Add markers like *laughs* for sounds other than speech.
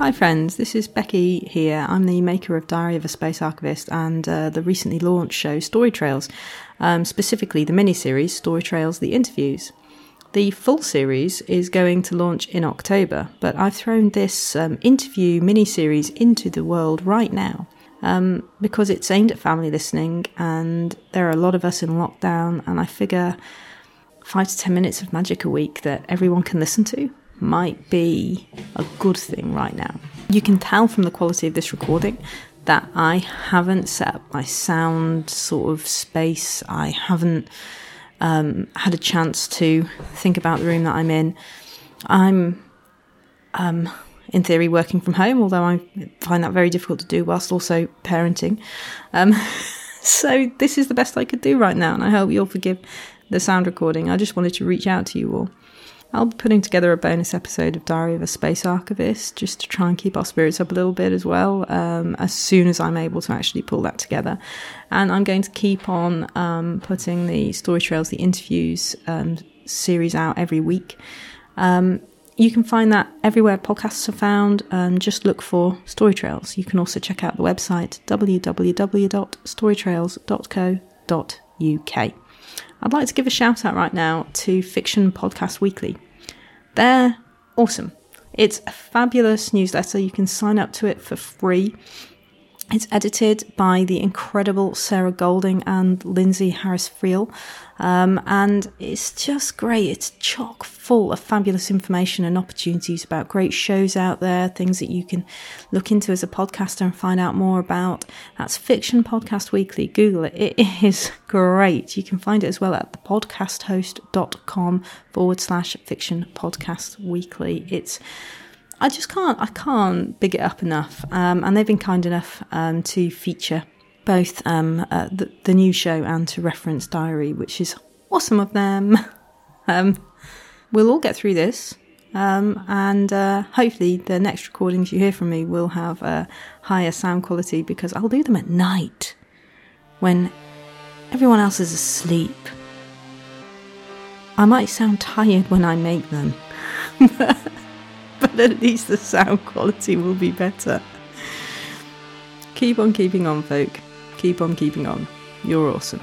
Hi, friends. This is Becky here. I'm the maker of Diary of a Space Archivist and uh, the recently launched show Story Trails, um, specifically the mini series Story Trails The Interviews. The full series is going to launch in October, but I've thrown this um, interview mini series into the world right now um, because it's aimed at family listening and there are a lot of us in lockdown, and I figure five to ten minutes of magic a week that everyone can listen to might be a good thing right now. You can tell from the quality of this recording that I haven't set up my sound sort of space. I haven't um, had a chance to think about the room that I'm in. I'm, um, in theory, working from home, although I find that very difficult to do whilst also parenting. Um, *laughs* so this is the best I could do right now, and I hope you'll forgive the sound recording. I just wanted to reach out to you all. I'll be putting together a bonus episode of Diary of a Space Archivist just to try and keep our spirits up a little bit as well, um, as soon as I'm able to actually pull that together. And I'm going to keep on um, putting the Story Trails, the interviews um, series out every week. Um, you can find that everywhere podcasts are found. Um, just look for Story Trails. You can also check out the website www.storytrails.co.uk. I'd like to give a shout out right now to Fiction Podcast Weekly. They're awesome. It's a fabulous newsletter. You can sign up to it for free. It's edited by the incredible Sarah Golding and Lindsay Harris Friel. Um, and it's just great. It's chock full of fabulous information and opportunities about great shows out there, things that you can look into as a podcaster and find out more about. That's Fiction Podcast Weekly. Google it. It is great. You can find it as well at thepodcasthost.com forward slash fiction podcast weekly. It's I just can't, I can't big it up enough. Um, and they've been kind enough um, to feature both um, uh, the, the, new show and to reference Diary, which is awesome of them. *laughs* Um, we'll all get through this. Um, and uh, hopefully, the next recordings you hear from me will have a higher sound quality because I'll do them at night when everyone else is asleep. I might sound tired when I make them. *laughs* *laughs* at least the sound quality will be better. Keep on keeping on, folk. Keep on keeping on. You're awesome.